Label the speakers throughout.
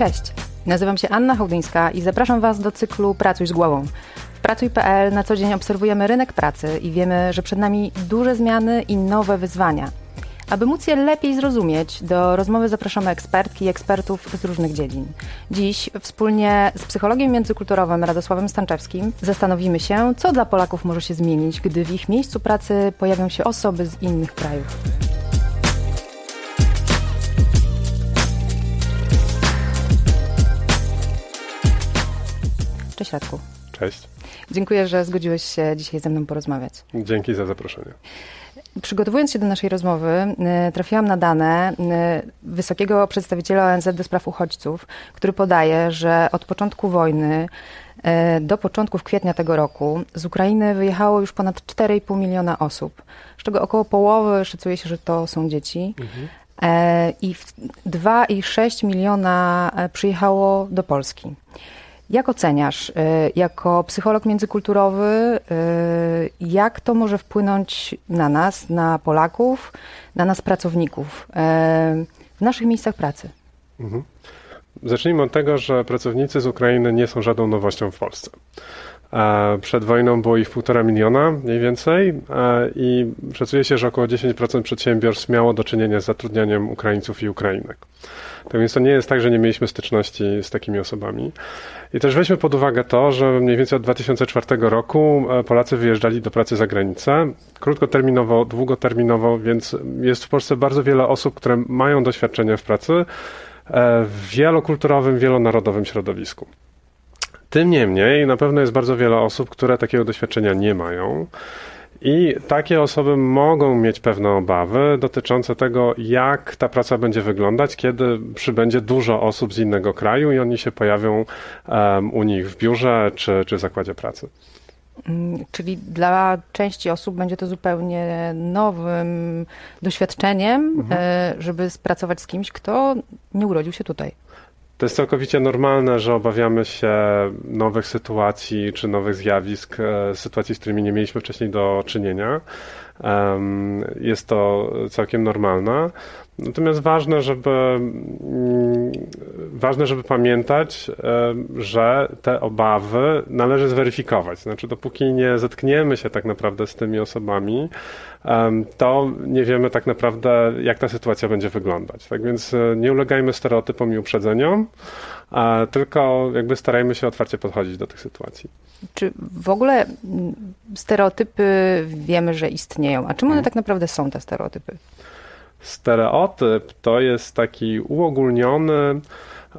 Speaker 1: Cześć, nazywam się Anna Hołdyńska i zapraszam Was do cyklu Pracuj z głową. W Pracuj.pl na co dzień obserwujemy rynek pracy i wiemy, że przed nami duże zmiany i nowe wyzwania. Aby móc je lepiej zrozumieć, do rozmowy zapraszamy ekspertki i ekspertów z różnych dziedzin. Dziś wspólnie z psychologiem międzykulturowym Radosławem Stanczewskim zastanowimy się, co dla Polaków może się zmienić, gdy w ich miejscu pracy pojawią się osoby z innych krajów. Cześć Radku.
Speaker 2: Cześć.
Speaker 1: Dziękuję, że zgodziłeś się dzisiaj ze mną porozmawiać.
Speaker 2: Dzięki za zaproszenie.
Speaker 1: Przygotowując się do naszej rozmowy, y, trafiłam na dane y, wysokiego przedstawiciela ONZ do spraw uchodźców, który podaje, że od początku wojny y, do początków kwietnia tego roku z Ukrainy wyjechało już ponad 4,5 miliona osób, z czego około połowy szacuje się, że to są dzieci. Mhm. I 2,6 miliona przyjechało do Polski. Jak oceniasz, y, jako psycholog międzykulturowy, y, jak to może wpłynąć na nas, na Polaków, na nas pracowników y, w naszych miejscach pracy? Mhm.
Speaker 2: Zacznijmy od tego, że pracownicy z Ukrainy nie są żadną nowością w Polsce. E, przed wojną było ich półtora miliona mniej więcej e, i szacuje się, że około 10% przedsiębiorstw miało do czynienia z zatrudnianiem Ukraińców i Ukrainek. Tak więc to nie jest tak, że nie mieliśmy styczności z takimi osobami. I też weźmy pod uwagę to, że mniej więcej od 2004 roku e, Polacy wyjeżdżali do pracy za granicę, krótkoterminowo, długoterminowo, więc jest w Polsce bardzo wiele osób, które mają doświadczenie w pracy w wielokulturowym, wielonarodowym środowisku. Tym niemniej na pewno jest bardzo wiele osób, które takiego doświadczenia nie mają. I takie osoby mogą mieć pewne obawy dotyczące tego, jak ta praca będzie wyglądać, kiedy przybędzie dużo osób z innego kraju i oni się pojawią um, u nich w biurze czy, czy w zakładzie pracy.
Speaker 1: Mm, czyli dla części osób będzie to zupełnie nowym doświadczeniem, mhm. E, żeby spracować z kimś, kto nie urodził się tutaj.
Speaker 2: To jest całkowicie normalne, że obawiamy się nowych sytuacji czy nowych zjawisk, e, sytuacji, z którymi nie mieliśmy wcześniej do czynienia. Jest to całkiem normalne. Natomiast ważne, żeby, mm, ważne, żeby pamiętać, że te obawy należy zweryfikować. Znaczy, dopóki nie zetkniemy się tak naprawdę z tymi osobami, to nie wiemy tak naprawdę, jak ta sytuacja będzie wyglądać. Tak więc e, nie ulegajmy stereotypom i uprzedzeniom, tylko jakby starajmy się otwarcie podchodzić do tych sytuacji.
Speaker 1: Czy w ogóle stereotypy wiemy, że istnieją? A czym one hmm. tak naprawdę są, te stereotypy?
Speaker 2: Stereotyp to jest taki uogólniony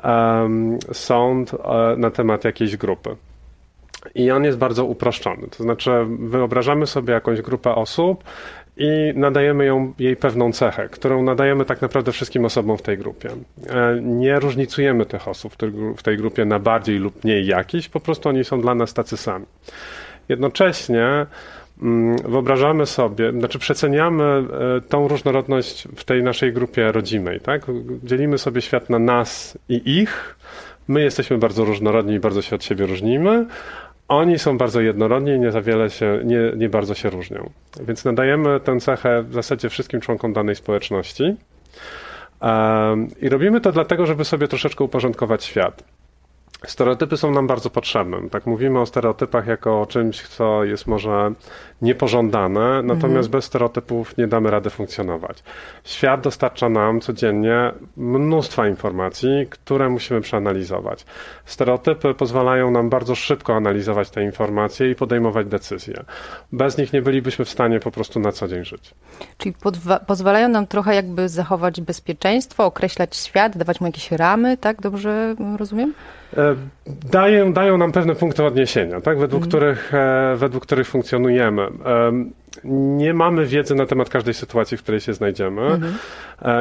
Speaker 2: um, sąd e, na temat jakiejś grupy. I on jest bardzo uproszczony. To znaczy, wyobrażamy sobie jakąś grupę osób i nadajemy ją, jej pewną cechę, którą nadajemy tak naprawdę wszystkim osobom w tej grupie. E, nie różnicujemy tych osób w tej grupie na bardziej lub mniej jakiś, po prostu oni są dla nas tacy sami. Jednocześnie mm, wyobrażamy sobie, znaczy przeceniamy e, tą różnorodność w tej naszej grupie rodzimej, tak? Dzielimy sobie świat na nas i ich. My jesteśmy bardzo różnorodni i bardzo się od siebie różnimy, oni są bardzo jednorodni i nie za wiele się, nie, nie bardzo się różnią. Więc nadajemy tę cechę w zasadzie wszystkim członkom danej społeczności. I robimy to dlatego, żeby sobie troszeczkę uporządkować świat. Stereotypy są nam bardzo potrzebne. Tak mówimy o stereotypach jako o czymś, co jest może niepożądane, natomiast mhm. bez stereotypów nie damy rady funkcjonować. Świat dostarcza nam codziennie mnóstwa informacji, które musimy przeanalizować. Stereotypy pozwalają nam bardzo szybko analizować te informacje i podejmować decyzje. Bez nich nie bylibyśmy w stanie po prostu na co dzień żyć.
Speaker 1: Czyli pozwalają nam trochę jakby zachować bezpieczeństwo, określać świat, dawać mu jakieś ramy, tak? Dobrze rozumiem?
Speaker 2: E, dają, dają nam pewne punkty odniesienia, tak? według, mhm. których, e, według których funkcjonujemy. E, nie mamy wiedzy na temat każdej sytuacji, w której się znajdziemy. Mhm.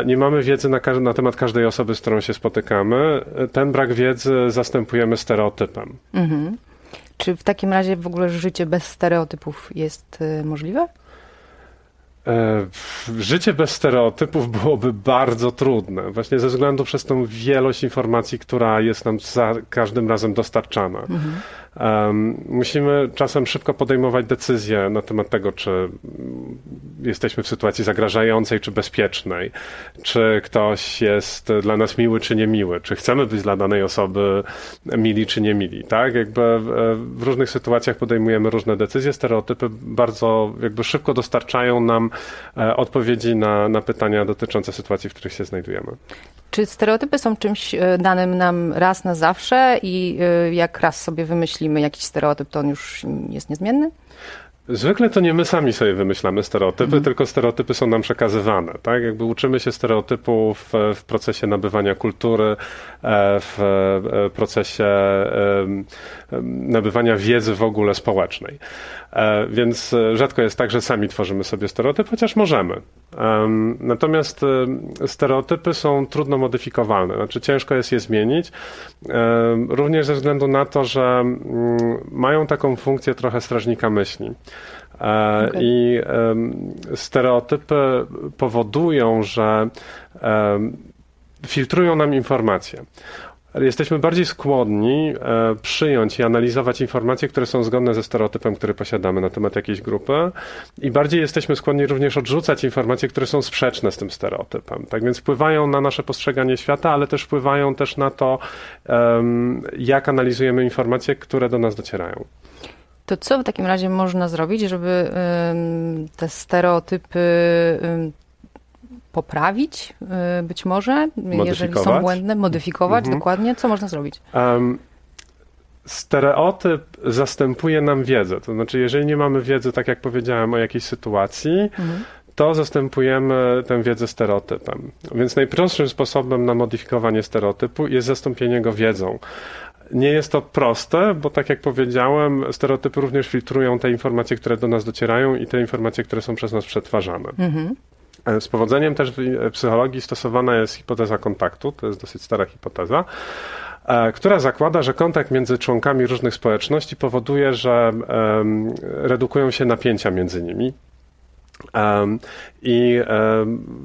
Speaker 2: Nie mamy wiedzy na, na, temat każdej osoby, z którą się spotykamy. Ten brak wiedzy zastępujemy stereotypem. Mhm.
Speaker 1: Czy w takim razie w ogóle życie bez stereotypów jest możliwe?
Speaker 2: E, życie bez stereotypów byłoby bardzo trudne, właśnie ze względu przez tą wielość informacji, która jest nam za każdym razem dostarczana. Mhm. Musimy czasem szybko podejmować decyzje na temat tego, czy jesteśmy w sytuacji zagrażającej czy bezpiecznej, czy ktoś jest dla nas miły czy niemiły, czy chcemy być dla danej osoby mili czy nie mili. Tak? Jakby w różnych sytuacjach podejmujemy różne decyzje. Stereotypy bardzo jakby szybko dostarczają nam e, odpowiedzi na, na pytania dotyczące sytuacji, w których się znajdujemy.
Speaker 1: Czy stereotypy są czymś e, danym nam raz na zawsze i e, jak raz sobie wymyślimy jakiś stereotyp, to on już jest niezmienny?
Speaker 2: Zwykle to nie my sami sobie wymyślamy stereotypy, mhm. tylko stereotypy są nam przekazywane. Tak? Jakby uczymy się stereotypów w, w procesie nabywania kultury, e, w procesie nabywania wiedzy w ogóle społecznej. E, więc e, rzadko jest tak, że sami tworzymy sobie stereotyp, chociaż możemy. Natomiast stereotypy są trudno modyfikowalne, znaczy ciężko jest je zmienić, również ze względu na to, że mm, mają taką funkcję trochę strażnika myśli. E, okay. I stereotypy powodują, że filtrują nam informacje jesteśmy bardziej skłonni e, przyjąć i analizować informacje, które są zgodne ze stereotypem, który posiadamy na temat jakiejś grupy i bardziej jesteśmy skłonni również odrzucać informacje, które są sprzeczne z tym stereotypem. Tak więc wpływają na nasze postrzeganie świata, ale też wpływają też na to, jak analizujemy informacje, które do nas docierają.
Speaker 1: To co w takim razie można zrobić, żeby te stereotypy poprawić, y, być może, jeżeli są błędne, modyfikować, mhm. dokładnie. Co można zrobić? Um,
Speaker 2: stereotyp zastępuje nam wiedzę. To znaczy, jeżeli nie mamy wiedzy, tak jak powiedziałem, o jakiejś sytuacji, mhm. to zastępujemy tę wiedzę stereotypem. Więc najprostszym sposobem na modyfikowanie stereotypu jest zastąpienie go wiedzą. Nie jest to proste, bo tak jak powiedziałem, stereotypy również filtrują te informacje, które do nas docierają i te informacje, które są przez nas przetwarzane. Mhm. E, z powodzeniem też w psychologii stosowana jest hipoteza kontaktu, to jest dosyć stara hipoteza, e, która zakłada, że kontakt między członkami różnych społeczności powoduje, że redukują się napięcia między nimi. I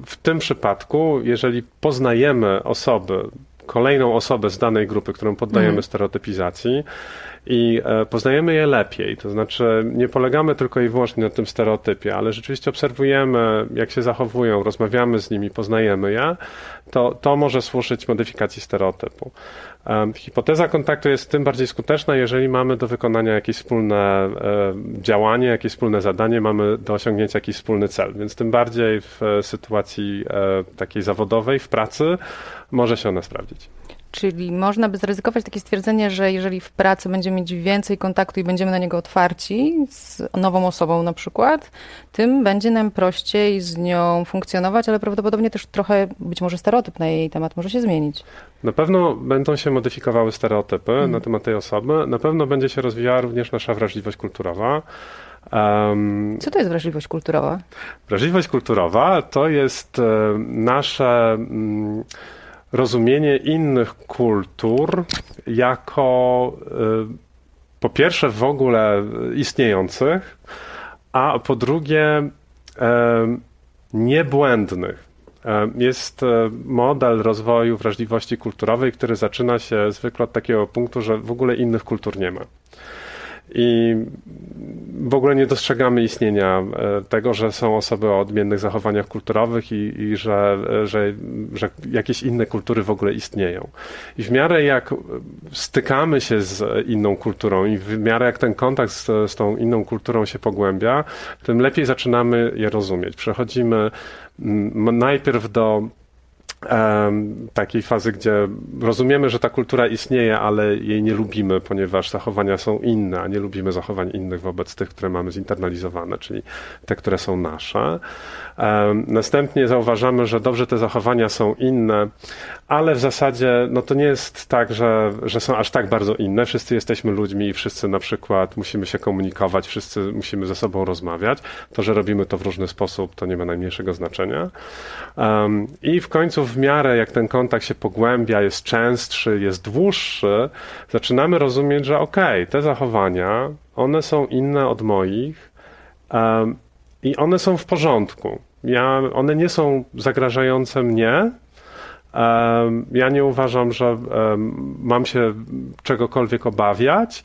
Speaker 2: w tym przypadku, jeżeli poznajemy osoby, kolejną osobę z danej grupy, którą poddajemy mm. stereotypizacji, i e, poznajemy je lepiej. To znaczy, nie polegamy tylko i wyłącznie na tym stereotypie, ale rzeczywiście obserwujemy, jak się zachowują, rozmawiamy z nimi, poznajemy je, to, to może służyć modyfikacji stereotypu. Hipoteza kontaktu jest tym bardziej skuteczna, jeżeli mamy do wykonania jakieś wspólne e, działanie, jakieś wspólne zadanie, mamy do osiągnięcia jakiś wspólny cel. Więc tym bardziej w sytuacji e, takiej zawodowej, w pracy, może się ona sprawdzić.
Speaker 1: Czyli można by zaryzykować takie stwierdzenie, że jeżeli w pracy będziemy mieć więcej kontaktu i będziemy na niego otwarci z nową osobą na przykład, tym będzie nam prościej z nią funkcjonować, ale prawdopodobnie też trochę być może stereotyp na jej temat może się zmienić.
Speaker 2: Na pewno będą się modyfikowały stereotypy hmm. na temat tej osoby. Na pewno będzie się rozwijała również nasza wrażliwość kulturowa.
Speaker 1: Um, Co to jest wrażliwość kulturowa?
Speaker 2: Wrażliwość kulturowa to jest e, nasze. Um, rozumienie innych kultur jako y, po pierwsze w ogóle istniejących, a po drugie y, niebłędnych. Y, jest model rozwoju wrażliwości kulturowej, który zaczyna się zwykle od takiego punktu, że w ogóle innych kultur nie ma i w ogóle nie dostrzegamy istnienia e, tego, że są osoby o odmiennych zachowaniach kulturowych i, i że, e, że, że jakieś inne kultury w ogóle istnieją. I w miarę jak stykamy się z inną kulturą i w miarę jak ten kontakt z, z tą inną kulturą się pogłębia, tym lepiej zaczynamy je rozumieć. Przechodzimy najpierw do takiej fazy, gdzie rozumiemy, że ta kultura istnieje, ale jej nie lubimy, ponieważ zachowania są inne, a nie lubimy zachowań innych wobec tych, które mamy zinternalizowane, czyli te, które są nasze. Następnie zauważamy, że dobrze te zachowania są inne, ale w zasadzie no to nie jest tak, że, że są aż tak bardzo inne. Wszyscy jesteśmy ludźmi i wszyscy na przykład musimy się komunikować, wszyscy musimy ze sobą rozmawiać. To, że robimy to w różny sposób, to nie ma najmniejszego znaczenia. I w końcu w miarę jak ten kontakt się pogłębia, jest częstszy, jest dłuższy, zaczynamy rozumieć, że okej, okay, te zachowania, one są inne od moich i one są w porządku. Ja, one nie są zagrażające mnie, Ja nie uważam, że mam się czegokolwiek obawiać.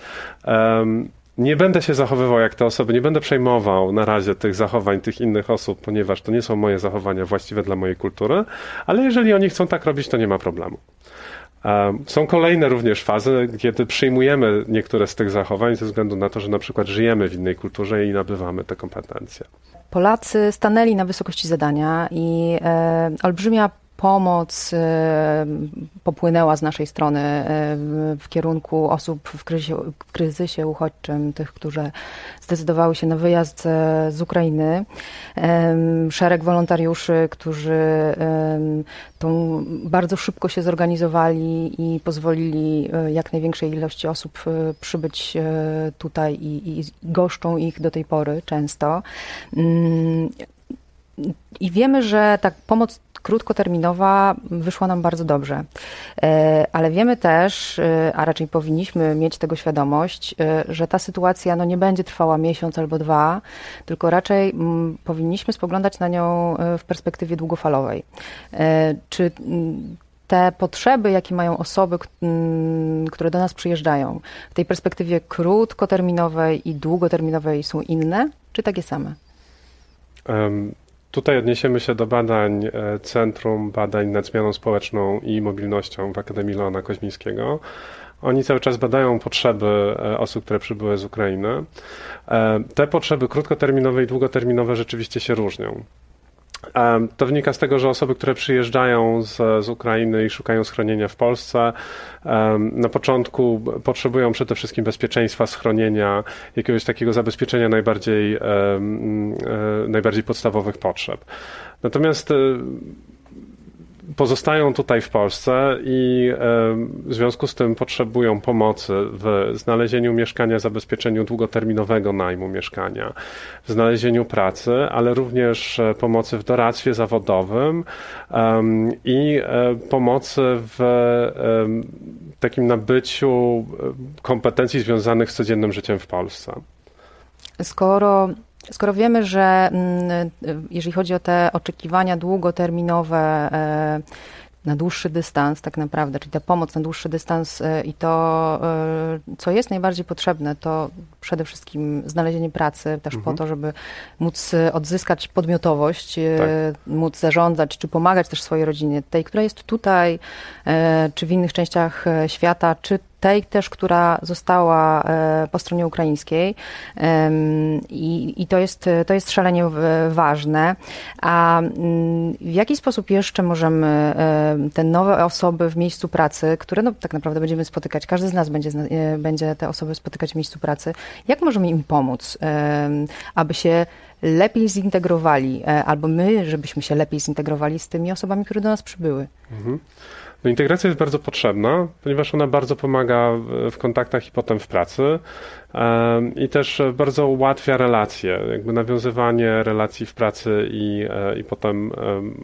Speaker 2: Nie będę się zachowywał jak te osoby, nie będę przejmował na razie tych zachowań tych innych osób, ponieważ to nie są moje zachowania właściwe dla mojej kultury, ale jeżeli oni chcą tak robić, to nie ma problemu. Są kolejne również fazy, kiedy przyjmujemy niektóre z tych zachowań ze względu na to, że na przykład żyjemy w innej kulturze i nabywamy te kompetencje.
Speaker 1: Polacy stanęli na wysokości zadania i e, olbrzymia pomoc e, popłynęła z naszej strony e, w kierunku osób w kryzysie, w kryzysie uchodźczym, tych, którzy zdecydowały się na wyjazd e, z Ukrainy. Szereg wolontariuszy, którzy tą bardzo szybko się zorganizowali i pozwolili jak największej ilości osób przybyć tutaj i, i goszczą ich do tej pory często. Mm, I wiemy, że ta pomoc krótkoterminowa wyszła nam bardzo dobrze. E, ale wiemy też, e, a raczej powinniśmy mieć tego świadomość, e, że ta sytuacja no, nie będzie trwała miesiąc albo dwa, tylko raczej m, powinniśmy spoglądać na nią w perspektywie długofalowej. Czy te potrzeby, jakie mają osoby, które do nas przyjeżdżają, w tej perspektywie krótkoterminowej i długoterminowej są inne, czy takie same?
Speaker 2: Tutaj odniesiemy się do badań e, Centrum Badań nad Zmianą Społeczną i Mobilnością w Akademii Leona Koźmińskiego. Oni cały czas badają potrzeby e, osób, które przybyły z Ukrainy. E, te potrzeby krótkoterminowe i długoterminowe rzeczywiście się różnią. To wynika z tego, że osoby, które przyjeżdżają z, z Ukrainy i szukają schronienia w Polsce, na początku potrzebują przede wszystkim bezpieczeństwa, schronienia, jakiegoś takiego zabezpieczenia najbardziej, e, najbardziej podstawowych potrzeb. Natomiast e, pozostają tutaj w Polsce i w związku z tym potrzebują pomocy w znalezieniu mieszkania, zabezpieczeniu długoterminowego najmu mieszkania, w znalezieniu pracy, ale również e, pomocy w doradztwie zawodowym i e, pomocy w takim nabyciu e, kompetencji związanych z codziennym życiem w Polsce.
Speaker 1: Skoro Skoro wiemy, że mm, jeżeli chodzi o te oczekiwania długoterminowe, e, na dłuższy dystans tak naprawdę, czyli ta pomoc na dłuższy dystans e, i to, e, co jest najbardziej potrzebne, to przede wszystkim znalezienie pracy, też mhm. po to, żeby móc odzyskać podmiotowość, tak. móc zarządzać, czy pomagać też swojej rodzinie, tej, która jest tutaj, czy w innych częściach świata, czy tej też, która została e, po stronie ukraińskiej i, i to, jest, to jest szalenie ważne. A mm, w jaki sposób jeszcze możemy e, te nowe osoby w miejscu pracy, które no, tak naprawdę będziemy spotykać, każdy z nas będzie, e, będzie te osoby spotykać w miejscu pracy, jak możemy im pomóc, aby się lepiej zintegrowali, albo my, żebyśmy się lepiej zintegrowali z tymi osobami, które do nas przybyły? Mhm.
Speaker 2: No, integracja jest bardzo potrzebna, ponieważ ona bardzo pomaga w kontaktach i potem w pracy i też bardzo ułatwia relacje, jakby nawiązywanie relacji w pracy i, e, i potem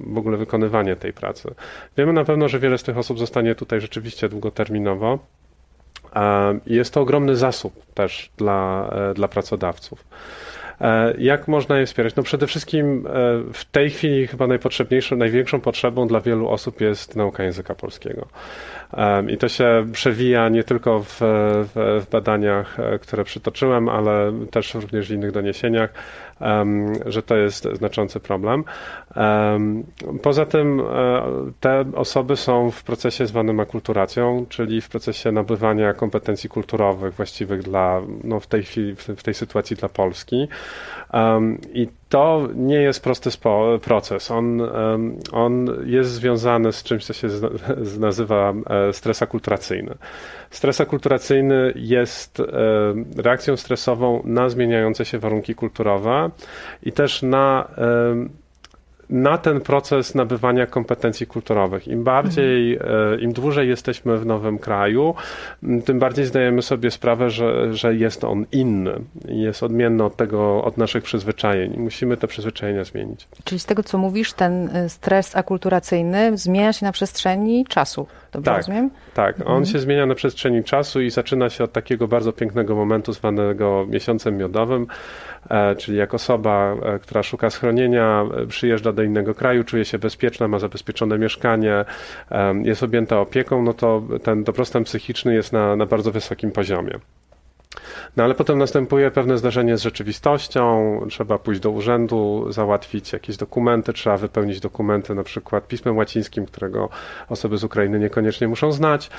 Speaker 2: w ogóle wykonywanie tej pracy. Wiemy na pewno, że wiele z tych osób zostanie tutaj rzeczywiście długoterminowo. Jest to ogromny zasób też dla, e, dla pracodawców. E, jak można je wspierać? No przede wszystkim e, w tej chwili chyba najpotrzebniejszą, największą potrzebą dla wielu osób jest nauka języka polskiego. I to się przewija nie tylko w, w, w badaniach, e, które przytoczyłem, ale też również w innych doniesieniach, że to jest znaczący problem. Poza tym te osoby są w procesie zwanym akulturacją, czyli w procesie nabywania kompetencji kulturowych właściwych dla, no w tej chwili, w tej sytuacji dla Polski. I to nie jest prosty proces. On, on jest związany z czymś, co się nazywa e, stres akulturacyjny. Stres akulturacyjny jest reakcją stresową na zmieniające się warunki kulturowe i też na na ten proces nabywania kompetencji kulturowych. Im bardziej, mhm. im dłużej jesteśmy w nowym kraju, tym bardziej zdajemy sobie sprawę, że, że jest on inny, jest odmienny od tego, od naszych przyzwyczajeń. Musimy te przyzwyczajenia zmienić.
Speaker 1: Czyli z tego, co mówisz, ten y, stres akulturacyjny zmienia się na przestrzeni czasu. Dobrze
Speaker 2: tak,
Speaker 1: rozumiem?
Speaker 2: Tak, on mhm. się zmienia na przestrzeni czasu i zaczyna się od takiego bardzo pięknego momentu zwanego miesiącem miodowym, e, czyli jak osoba, e, która szuka schronienia, przyjeżdża do innego kraju, czuje się bezpieczna, ma zabezpieczone mieszkanie, jest objęta opieką, no to ten dobrostan psychiczny jest na, na bardzo wysokim poziomie. No ale potem następuje pewne zdarzenie z rzeczywistością, trzeba pójść do urzędu, załatwić jakieś dokumenty, trzeba wypełnić dokumenty na przykład pismem łacińskim, którego osoby z Ukrainy niekoniecznie muszą znać.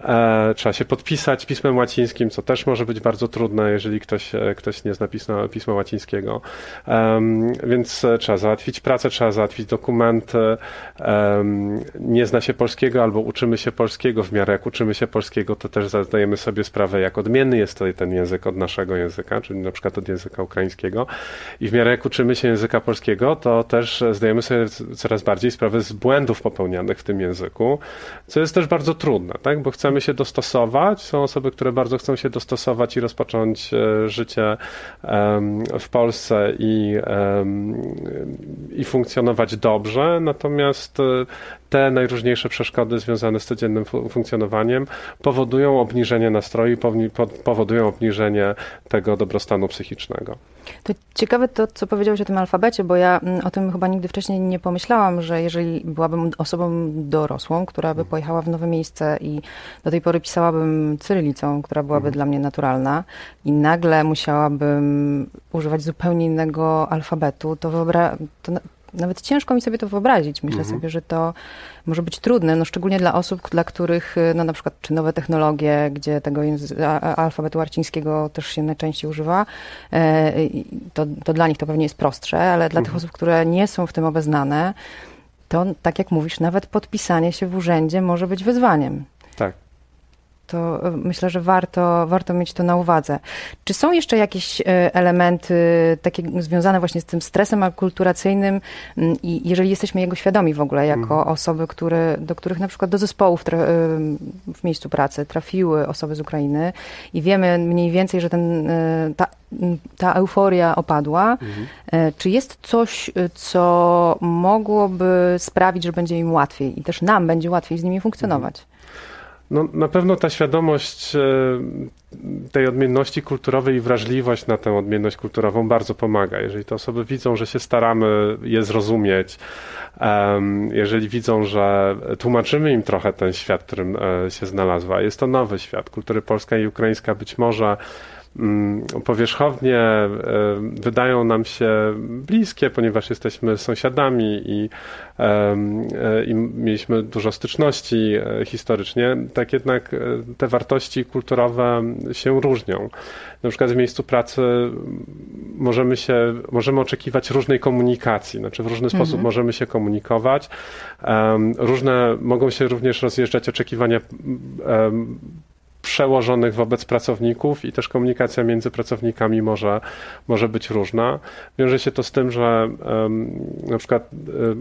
Speaker 2: E, trzeba się podpisać pismem łacińskim, co też może być bardzo trudne, jeżeli ktoś, e, ktoś nie zna pisma, pisma łacińskiego. E, więc trzeba załatwić pracę, trzeba załatwić dokumenty. nie zna się polskiego albo uczymy się polskiego w miarę jak uczymy się polskiego, to też zdajemy sobie sprawę, jak odmienny jest tutaj język od naszego języka, czyli na przykład od języka ukraińskiego. I w miarę jak uczymy się języka polskiego, to też zdajemy sobie coraz bardziej sprawę z błędów popełnianych w tym języku, co jest też bardzo trudne, tak? bo chcemy się dostosować. Są osoby, które bardzo chcą się dostosować i rozpocząć e, życie w Polsce i, i funkcjonować dobrze, natomiast e, te najróżniejsze przeszkody związane z codziennym funkcjonowaniem powodują obniżenie nastroju, powodują obniżenie tego dobrostanu psychicznego.
Speaker 1: To ciekawe to, co powiedziałeś o tym alfabecie, bo ja mm, o tym chyba nigdy wcześniej nie pomyślałam, że jeżeli byłabym osobą dorosłą, która by pojechała w nowe miejsce i do tej pory pisałabym cyrylicą, która byłaby mhm. dla mnie naturalna i nagle musiałabym używać zupełnie innego alfabetu, to, wyobra- to nawet ciężko mi sobie to wyobrazić. Myślę mhm. sobie, że to może być trudne, no szczególnie dla osób, dla których y, no na przykład czy nowe technologie, gdzie tego alfabetu arcińskiego też się najczęściej używa, e, to, to dla nich to pewnie jest prostsze, ale dla mhm. tych osób, które nie są w tym obeznane, to tak jak mówisz, nawet podpisanie się w urzędzie może być wyzwaniem.
Speaker 2: Tak
Speaker 1: to e, myślę, że warto, warto mieć to na uwadze. Czy są jeszcze jakieś e, elementy takie związane właśnie z tym stresem akulturacyjnym mm, i jeżeli jesteśmy jego świadomi w ogóle, jako mhm. osoby, które, do których na przykład do zespołów e, w miejscu pracy trafiły osoby z Ukrainy i wiemy mniej więcej, że ten, ta, ta euforia opadła, mhm. czy jest coś, co mogłoby sprawić, że będzie im łatwiej i też nam będzie łatwiej z nimi funkcjonować? Mhm.
Speaker 2: No, na pewno ta świadomość e, tej odmienności kulturowej i wrażliwość na tę odmienność kulturową bardzo pomaga. Jeżeli te osoby widzą, że się staramy je zrozumieć, jeżeli widzą, że tłumaczymy im trochę ten świat, w którym e, się znalazła, jest to nowy świat. Kultury polska i ukraińska być może powierzchownie e, wydają nam się bliskie, ponieważ jesteśmy sąsiadami i, e, i mieliśmy dużo styczności e, historycznie, tak jednak te wartości kulturowe się różnią. Na przykład w miejscu pracy możemy się, możemy oczekiwać różnej komunikacji, znaczy w różny mhm. sposób możemy się komunikować. Różne, mogą się również rozjeżdżać oczekiwania przełożonych wobec pracowników i też komunikacja między pracownikami może, może być różna. Wiąże się to z tym, że na przykład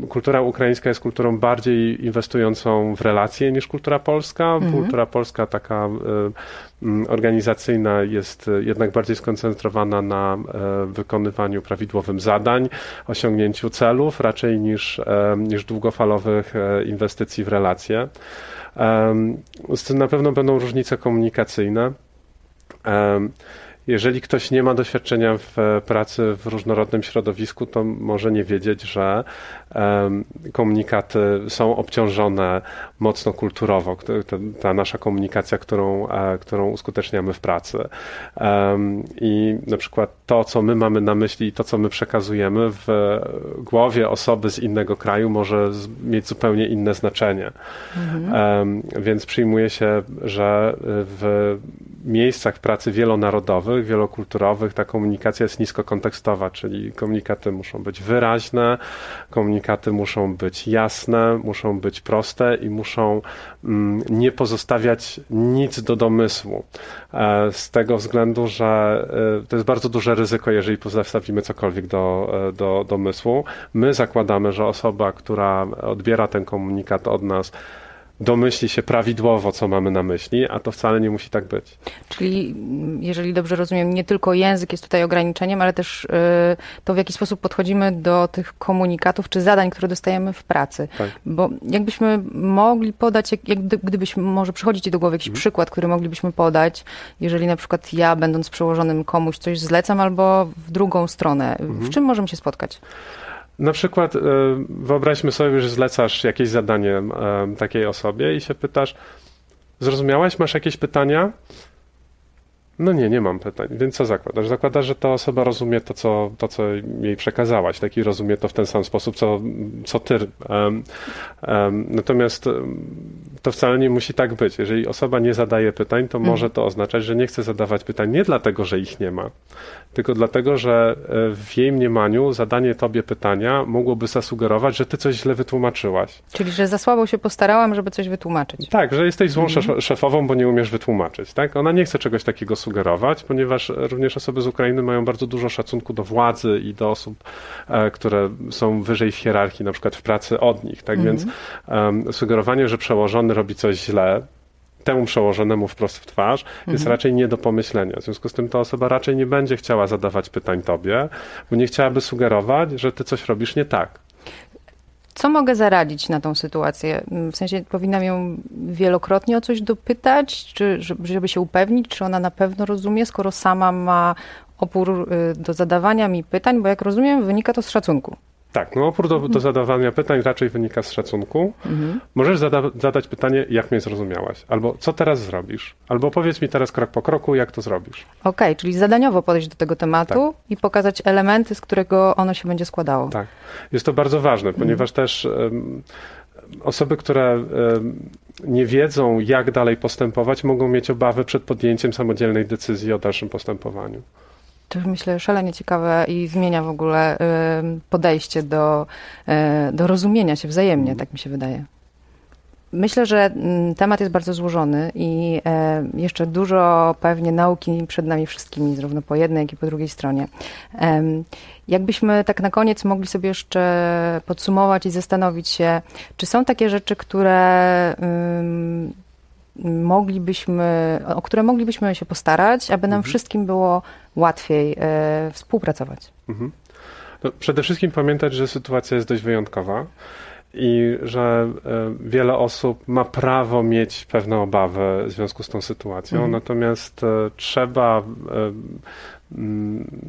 Speaker 2: kultura ukraińska jest kulturą bardziej inwestującą w relacje niż kultura polska. Mhm. Kultura polska taka organizacyjna jest jednak bardziej skoncentrowana na wykonywaniu prawidłowym zadań, osiągnięciu celów raczej niż, niż długofalowych e, inwestycji w relacje. Na pewno będą różnice komunikacyjne komunikacyjne. Jeżeli ktoś nie ma doświadczenia w e, pracy w różnorodnym środowisku, to może nie wiedzieć, że komunikaty są obciążone mocno kulturowo, ta nasza komunikacja, którą, e, którą uskuteczniamy w pracy. I na przykład to, co my mamy na myśli i to, co my przekazujemy w głowie osoby z innego kraju może mieć zupełnie inne znaczenie. Mhm. Więc przyjmuje się, że w miejscach pracy wielonarodowych, wielokulturowych ta komunikacja jest niskokontekstowa, czyli komunikaty muszą być wyraźne, komunikaty muszą być jasne, muszą być proste i muszą mm, nie pozostawiać nic do domysłu. E, z tego względu, że e, to jest bardzo duże ryzyko, jeżeli pozostawimy cokolwiek do, e, do domysłu. My zakładamy, że osoba, która odbiera ten komunikat od nas, domyśli się prawidłowo, co mamy na myśli, a to wcale nie musi tak być.
Speaker 1: Czyli, jeżeli dobrze rozumiem, nie tylko język jest tutaj ograniczeniem, ale też y, to, w jaki sposób podchodzimy do tych komunikatów czy zadań, które dostajemy w pracy. Tak. Bo jakbyśmy mogli podać, jak, jak gdybyśmy, może przychodzi ci do głowy jakiś mhm. przykład, który moglibyśmy podać, jeżeli na przykład ja, będąc przełożonym komuś, coś zlecam albo w drugą stronę. Mhm. W czym możemy się spotkać?
Speaker 2: Na przykład wyobraźmy sobie, że zlecasz jakieś zadanie takiej osobie i się pytasz, zrozumiałaś, masz jakieś pytania? No nie, nie mam pytań. Więc co zakładasz? Zakładasz, że ta osoba rozumie to, co, to, co jej przekazałaś, taki rozumie to w ten sam sposób, co, co ty. Um, um, natomiast to wcale nie musi tak być. Jeżeli osoba nie zadaje pytań, to może to oznaczać, że nie chce zadawać pytań nie dlatego, że ich nie ma, tylko dlatego, że e, w jej mniemaniu zadanie tobie pytania mogłoby zasugerować, że ty coś źle wytłumaczyłaś.
Speaker 1: Czyli, że za słabo się postarałam, żeby coś wytłumaczyć.
Speaker 2: Tak, że jesteś złą mhm. szefową, bo nie umiesz wytłumaczyć. Tak? Ona nie chce czegoś takiego sugerować, ponieważ również osoby z Ukrainy mają bardzo dużo szacunku do władzy i do osób, e, które są wyżej w hierarchii, na przykład w pracy od nich. Tak mhm. więc um, sugerowanie, że przełożony robi coś źle, temu przełożonemu wprost w twarz, mhm. jest raczej nie do pomyślenia. W związku z tym ta osoba raczej nie będzie chciała zadawać pytań tobie, bo nie chciałaby sugerować, że ty coś robisz nie tak.
Speaker 1: Co mogę zaradzić na tą sytuację? W sensie powinnam ją wielokrotnie o coś dopytać, czy żeby się upewnić, czy ona na pewno rozumie, skoro sama ma opór y, do zadawania mi pytań, bo jak rozumiem, wynika to z szacunku.
Speaker 2: Tak, no oprócz do, do zadawania pytań raczej wynika z szacunku. Mhm. Możesz zada zadać pytanie, jak mnie zrozumiałaś, albo co teraz zrobisz, albo powiedz mi teraz krok po kroku, jak to zrobisz.
Speaker 1: Okej, okay, czyli zadaniowo podejść do tego tematu tak. i pokazać elementy, z którego ono się będzie składało.
Speaker 2: Tak, jest to bardzo ważne, mhm. ponieważ też um, osoby, które um, nie wiedzą, jak dalej postępować, mogą mieć obawy przed podjęciem samodzielnej decyzji o dalszym postępowaniu
Speaker 1: to myślę szalenie ciekawe i zmienia w ogóle podejście do, e, do rozumienia się wzajemnie, tak mi się wydaje. Myślę, że mm, temat jest bardzo złożony i e, jeszcze dużo pewnie nauki przed nami wszystkimi, zarówno po jednej, jak i po drugiej stronie. Jakbyśmy tak na koniec mogli sobie jeszcze podsumować i zastanowić się, czy są takie rzeczy, które moglibyśmy, o które moglibyśmy się postarać, aby nam mhm. wszystkim było łatwiej e, współpracować. Mhm.
Speaker 2: No, przede wszystkim pamiętać, że sytuacja jest dość wyjątkowa i że e, wiele osób ma prawo mieć pewne obawy w związku z tą sytuacją, mhm. natomiast e, trzeba mm,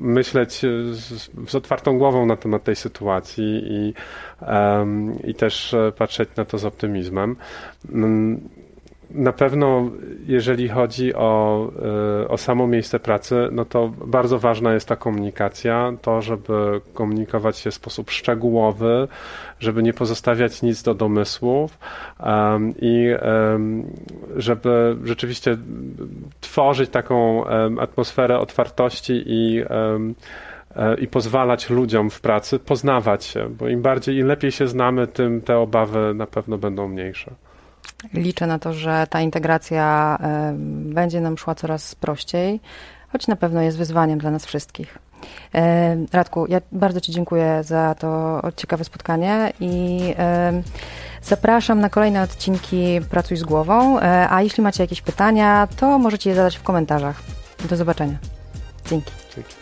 Speaker 2: myśleć z, z, otwartą głową na temat tej sytuacji i, i też patrzeć na to z optymizmem. Mm, na pewno, jeżeli chodzi o, e, o samo miejsce pracy, no to bardzo ważna jest ta komunikacja, to, żeby komunikować się w sposób szczegółowy, żeby nie pozostawiać nic do domysłów um, i um, żeby rzeczywiście tworzyć taką um, atmosferę otwartości i e, i pozwalać ludziom w pracy poznawać się, bo im bardziej, im lepiej się znamy, tym te obawy na pewno będą mniejsze.
Speaker 1: Liczę na to, że ta integracja będzie nam szła coraz prościej, choć na pewno jest wyzwaniem dla nas wszystkich. Radku, ja bardzo Ci dziękuję za to ciekawe spotkanie i zapraszam na kolejne odcinki Pracuj z głową. E, a jeśli macie jakieś pytania, to możecie je zadać w komentarzach. Do zobaczenia. Dzięki. Dzięki.